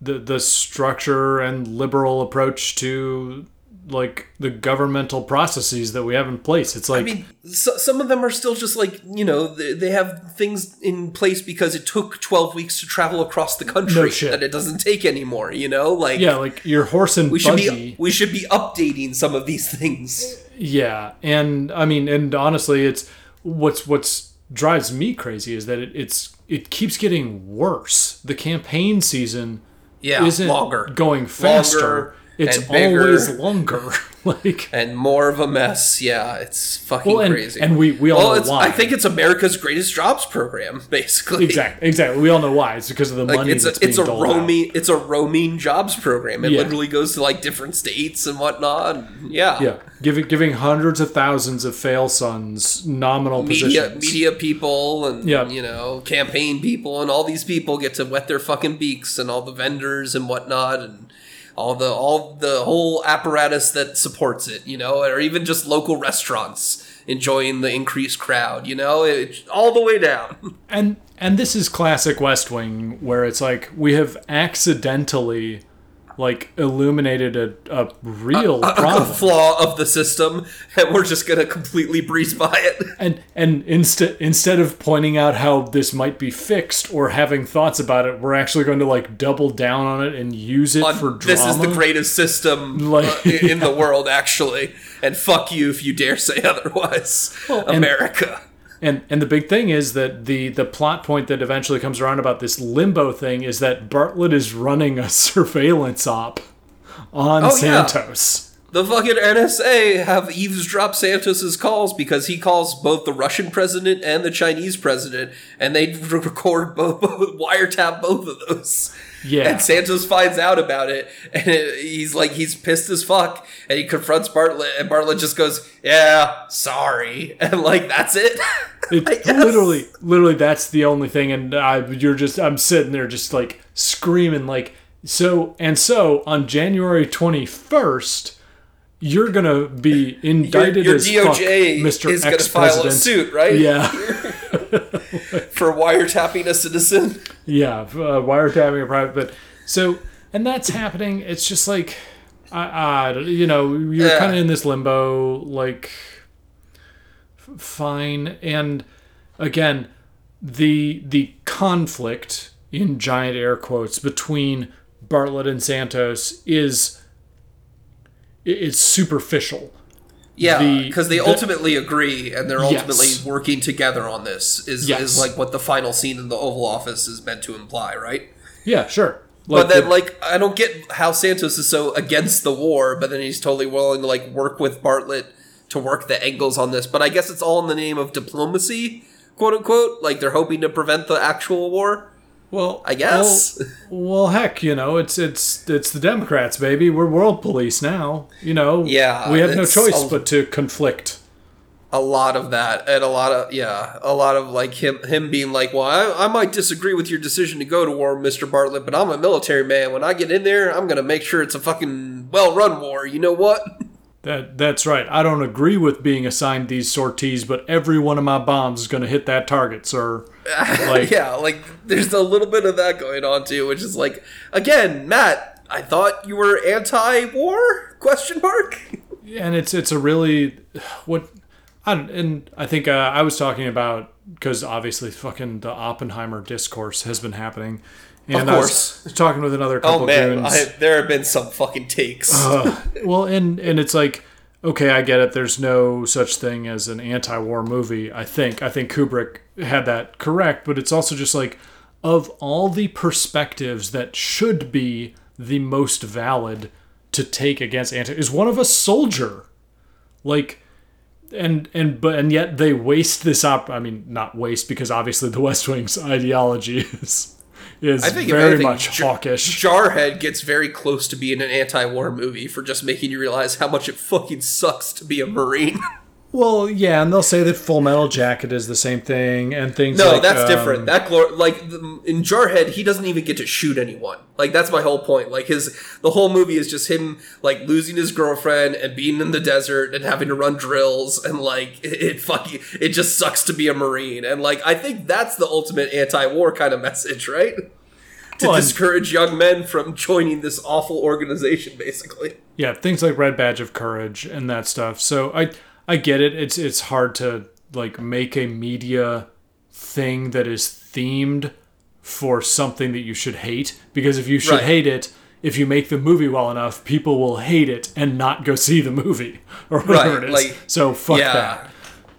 the the structure and liberal approach to like the governmental processes that we have in place. It's like I mean, so, some of them are still just like you know they, have things in place because it took twelve weeks to travel across the country No that it doesn't take anymore. You know, like yeah, like your horse and we should buggy. be we should be updating some of these things. Yeah, and I mean, and honestly, it's what's what's drives me crazy is that it, it's it keeps getting worse. The campaign season Yeah, isn't longer, going faster. Longer it's always longer. like and more of a mess. Yeah, it's fucking Well, and- crazy. and we- we all well, know why. I think it's America's greatest jobs program, basically. exactly, exactly. We all know why. It's because of the Like money it's a it's a doled out. roaming it's a roaming jobs program. It Yeah. literally goes to like different states and whatnot. and yeah, Yeah, giving giving hundreds of thousands of fail sons nominal media positions. media people and Yeah. you know campaign people and all these people get to wet their fucking beaks and all the vendors and whatnot and all the all the whole apparatus that supports it you know or even just local restaurants enjoying the increased crowd you know it, all the way down. And and this is classic West Wing, where it's like we have accidentally like illuminated a, a real a problem. flaw of the system and we're just gonna completely breeze by it and and instead instead of pointing out how this might be fixed or having thoughts about it, we're actually going to like double down on it and use it for drama. this is the greatest system Like- uh, in in the world actually and fuck you if you dare say otherwise and- america And and and the big thing is that the the plot point that eventually comes around about this limbo thing is that Bartlet is running a surveillance op on Oh, yeah. The fucking NSA have eavesdropped Santos's calls because he calls both the Russian president and the Chinese president, and they record both, both wiretap both of those. Yeah. And Santos finds out about it, and it, he's like, he's pissed as fuck, and he confronts Bartlet, and Bartlet just goes, "Yeah, sorry," and like that's it. It, literally, literally, that's the only thing, and I, you're just, I'm sitting there just like screaming, like, so and so on January 21st, you're gonna be indicted your as fuck, DOJ Mr. is gonna file a suit, right? Yeah, For wiretapping a citizen. yeah, uh, wiretapping a private, but so, and that's happening. It's just like, I, I you know, you're Yeah. kind of in this limbo, like, f- fine, and again, the the conflict in giant air quotes between Bartlet and Santos is i- is superficial. Yeah, the- because they the- ultimately agree, and they're Yes. ultimately working together on this. Is Yes. is like what the final scene in the Oval Office is meant to imply, right? Yeah, sure. but then, the- like, I don't get how Santos is so against the war, but then he's totally willing to like work with Bartlet to work the angles on this. But I guess it's all in the name of diplomacy, quote unquote. Like they're hoping to prevent the actual war. Well, I guess. Well, well, heck, you know, it's it's it's the Democrats, baby. We're world police now. You know, Yeah, we have no choice all- but to conflict. a lot of that and a lot of yeah a lot of like him him being like well I, I might disagree with your decision to go to war mr bartlet but i'm a military man when i get in there i'm gonna make sure it's a fucking well-run war you know what That that's right. I don't agree with being assigned these sorties, but every one of my bombs is going to hit that target, sir. Like, yeah like there's a little bit of that going on too which is like again matt i thought you were anti-war question mark and it's it's a really what I don't, and I think uh, I was talking about because obviously fucking the Oppenheimer discourse has been happening. And Of course. talking with another couple oh man. I, there have been some fucking takes uh, well, and and it's like, okay, I get it. There's no such thing as an anti-war movie. I think I think Kubrick had that correct, but it's also just like, of all the perspectives that should be the most valid to take against anti, is one of a soldier, like. And and but and yet they waste this op. I mean, not waste because obviously the West Wing's ideology is is I think very anything, much Jar- hawkish. Jarhead gets very close to being an anti-war movie for just making you realize how much it fucking sucks to be a marine. Well, yeah, and they'll say that Full Metal Jacket is the same thing, and things. no, like, that's um, different. That glor- like in Jarhead, he doesn't even get to shoot anyone. Like that's my whole point. Like his the whole movie is just him like losing his girlfriend and being in the desert and having to run drills and like it, it fucking it just sucks to be a marine. And like I think that's the ultimate anti-war kind of message, right? To discourage young men from joining this awful organization, basically. yeah, things like Red Badge of Courage and that stuff. So I I get it. It's it's hard to like make a media thing that is themed for something that you should hate because if you should Right. hate it. If you make the movie well enough, people will hate it and not go see the movie or whatever Right, it is. like- so fuck yeah. that.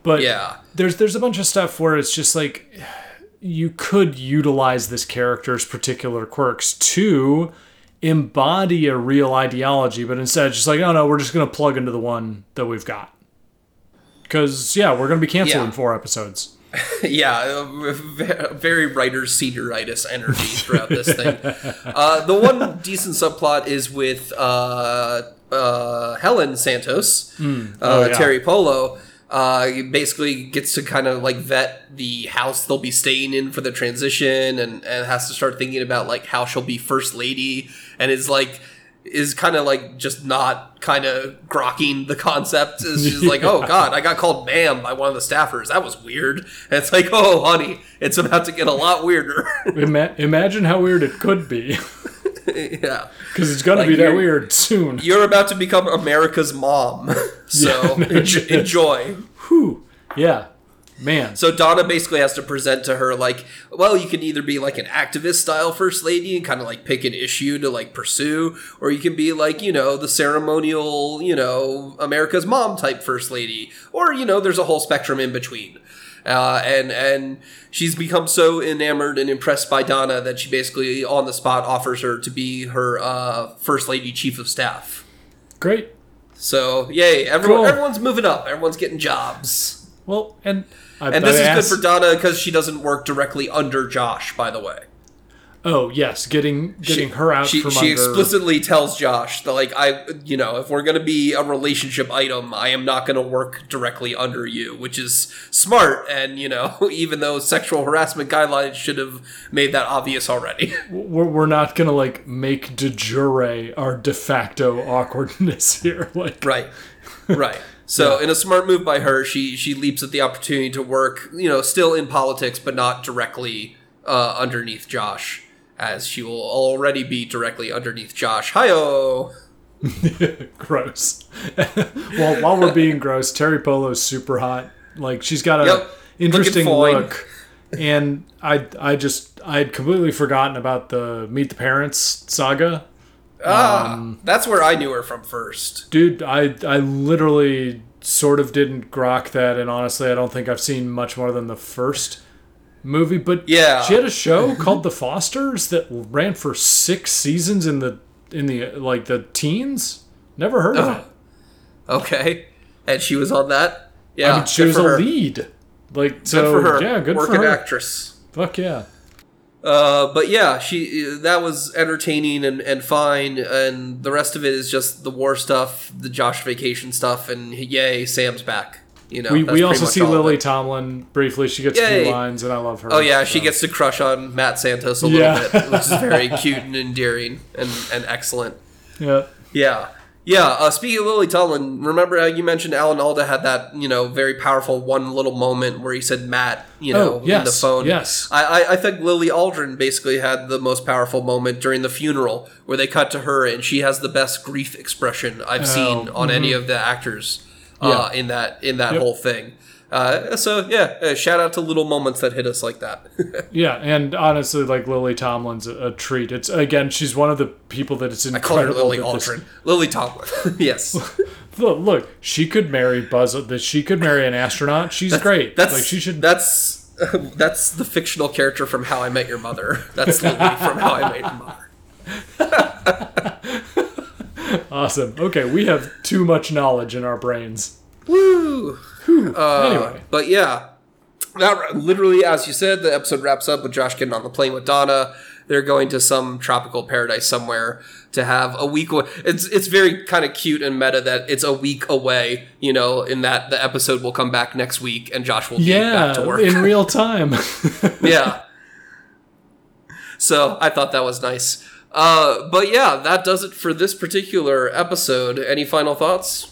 But Yeah. there's there's a bunch of stuff where it's just like you could utilize this character's particular quirks to embody a real ideology, but instead it's just like, oh no, we're just gonna plug into the one that we've got. Because yeah, we're gonna be canceled Yeah. in four episodes. yeah, uh, very writer's senioritis energy throughout this thing. Uh, the one decent subplot is with uh, uh, Helen Santos, uh, Oh, yeah. Teri Polo. Uh, basically gets to kind of like vet the house they'll be staying in for the transition, and, and has to start thinking about like how she'll be first lady, and is like is kind of like just not kind of grokking the concept. Is just like, oh god, I got called ma'am by one of the staffers. That was weird. And it's like, oh honey, it's about to get a lot weirder. Ima- imagine how weird it could be, yeah, because it's gonna Like be that weird soon. you're about to become America's mom. So Yeah, enjoy. Whew. Yeah, man. So Donna basically has to present to her like, well, you can either be like an activist style first lady and kind of like pick an issue to like pursue, or you can be like, you know, the ceremonial, you know, America's mom type first lady, or you know, there's a whole spectrum in between. Uh, and and she's become so enamored and impressed by Donna that she basically on the spot offers her to be her uh, first lady chief of staff. Great. So yay, everyone, Cool. everyone's moving up, everyone's getting jobs. Well, and I, And this I is asked- good for Donna because she doesn't work directly under Josh, by the way. Oh yes, getting getting she, her out she, from she under. explicitly tells Josh that like I you know, if we're gonna be a relationship item, I am not gonna work directly under you, which is smart and you know, even though sexual harassment guidelines should have made that obvious already. we're, we're not gonna like make de jure our de facto awkwardness here. Like, right. Right. So in a smart move by her, she she leaps at the opportunity to work, you know, still in politics, but not directly uh, underneath Josh, as she will already be directly underneath Josh. Hiyo. gross. well, while we're being gross, Teri Polo's super hot. Like, she's got a Yep. interesting look, and I I just I had completely forgotten about the Meet the Parents saga. Ah, that's where I knew her from first. Dude, I I literally sort of didn't grok that, and honestly, I don't think I've seen much more than the first movie. But Yeah. she had a show called The Fosters that ran for six seasons in the in the like the teens. Never heard of it. Okay, and she was on that. Yeah, I mean, she good was a her. lead. Like Good so, for her. yeah, good Working for her. actress. Fuck yeah. Uh, but yeah, she that was entertaining and, and fine, and the rest of it is just the war stuff, the Josh vacation stuff, and yay, Sam's back. You know, we, we also see Lily. Tomlin briefly. She gets a Yay. few lines, and I love her. Oh yeah, she so. gets to crush on Matt Santos a little Yeah. bit, which is very cute and endearing and, and excellent. Yeah. Yeah. Yeah, uh, speaking of Lily Tomlin, remember how you mentioned Alan Alda had that, you know, very powerful one little moment where he said Matt, you know, Oh, yes, in the phone. yes. I, I, I think Lily Aldrin basically had the most powerful moment during the funeral where they cut to her and she has the best grief expression I've seen on any of the actors uh, Yeah. in that in that Mm-hmm. Yep. whole thing. Uh, so yeah, uh, shout out to little moments that hit us like that. Yeah, and honestly, like Lily Tomlin's a, a treat. It's again, she's one of the people that it's I call her. Lily Aldrin. Lily Tomlin. yes. look, look, she could marry Buzz. That she could marry an astronaut. She's great. That's like she should. That's that's the fictional character from How I Met Your Mother. That's Lily from How I Met Your Mother. awesome. Okay, we have too much knowledge in our brains. Woo! Anyway, But yeah, that literally, as you said, the episode wraps up with Josh getting on the plane with Donna. They're going to some tropical paradise somewhere to have a week. Away. It's it's very kind of cute and meta that it's a week away. You know, in that the episode will come back next week and Josh will be back to yeah, work. in real time. yeah. So I thought that was nice. Uh, but yeah, that does it for this particular episode. Any final thoughts?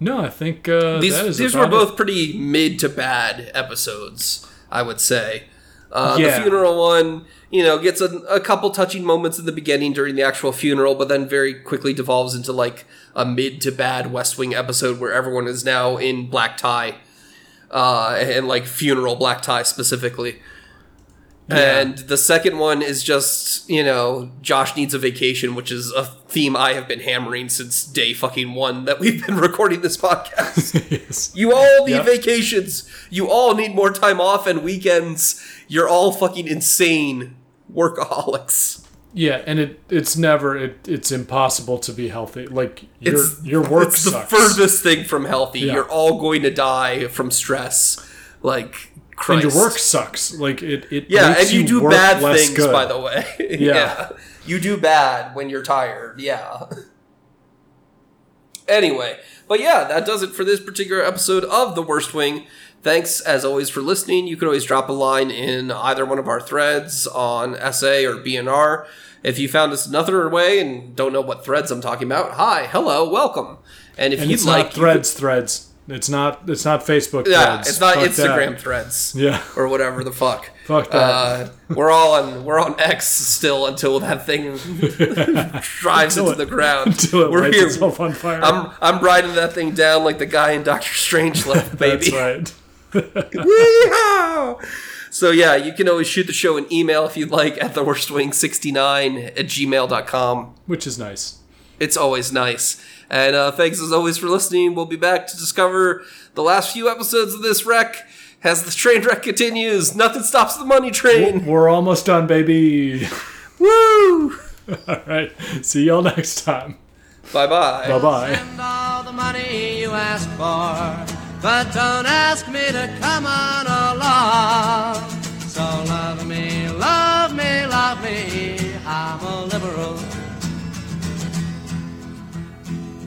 No, I think uh, These these were about it. both pretty mid to bad episodes, I would say. Uh, Yeah. The funeral one, you know, gets a, a couple touching moments in the beginning during the actual funeral, but then very quickly devolves into like a mid to bad West Wing episode where everyone is now in black tie, uh, and like funeral black tie specifically. And the second one is just, you know, Josh needs a vacation, which is a theme I have been hammering since day fucking one that we've been recording this podcast. Yes. You all need Yep. vacations. You all need more time off and weekends. You're all fucking insane workaholics. Yeah, and it it's never it, it's impossible to be healthy. Like your It's your work It's the furthest thing from healthy. Yeah. You're all going to die from stress. Like Christ. and your work sucks. Like it it Yeah, and you, do work bad things, good. by the way. yeah. You do bad when you're tired. Yeah. anyway, but yeah, that does it for this particular episode of The Worst Wing. Thanks, as always, for listening. You can always drop a line in either one of our threads on SA or BNR. If you found us another way and don't know what threads I'm talking about, hi, hello, welcome. And if And you'd like, not you threads threads. It's not it's not Facebook yeah, threads. it's not Fuck Instagram that. threads Yeah. or whatever the fuck. Fuck that. Uh, we're all on we're on X still until that thing drives Until into it- the ground. Until it we're lights here. itself on fire. I'm I'm riding that thing down like the guy in Doctor Strangelove, baby. That's right. So yeah, you can always shoot the show an email if you'd like at the theworstwing69 at gmail.com. Which is nice. It's always nice. And uh, thanks as always for listening. We'll be back to discover the last few episodes of this wreck as the train wreck continues. Nothing stops the money train. We're almost done, baby. Woo! All right. See y'all next time. Bye bye. Bye bye. Spend all the money you ask for, but don't ask me to come on along.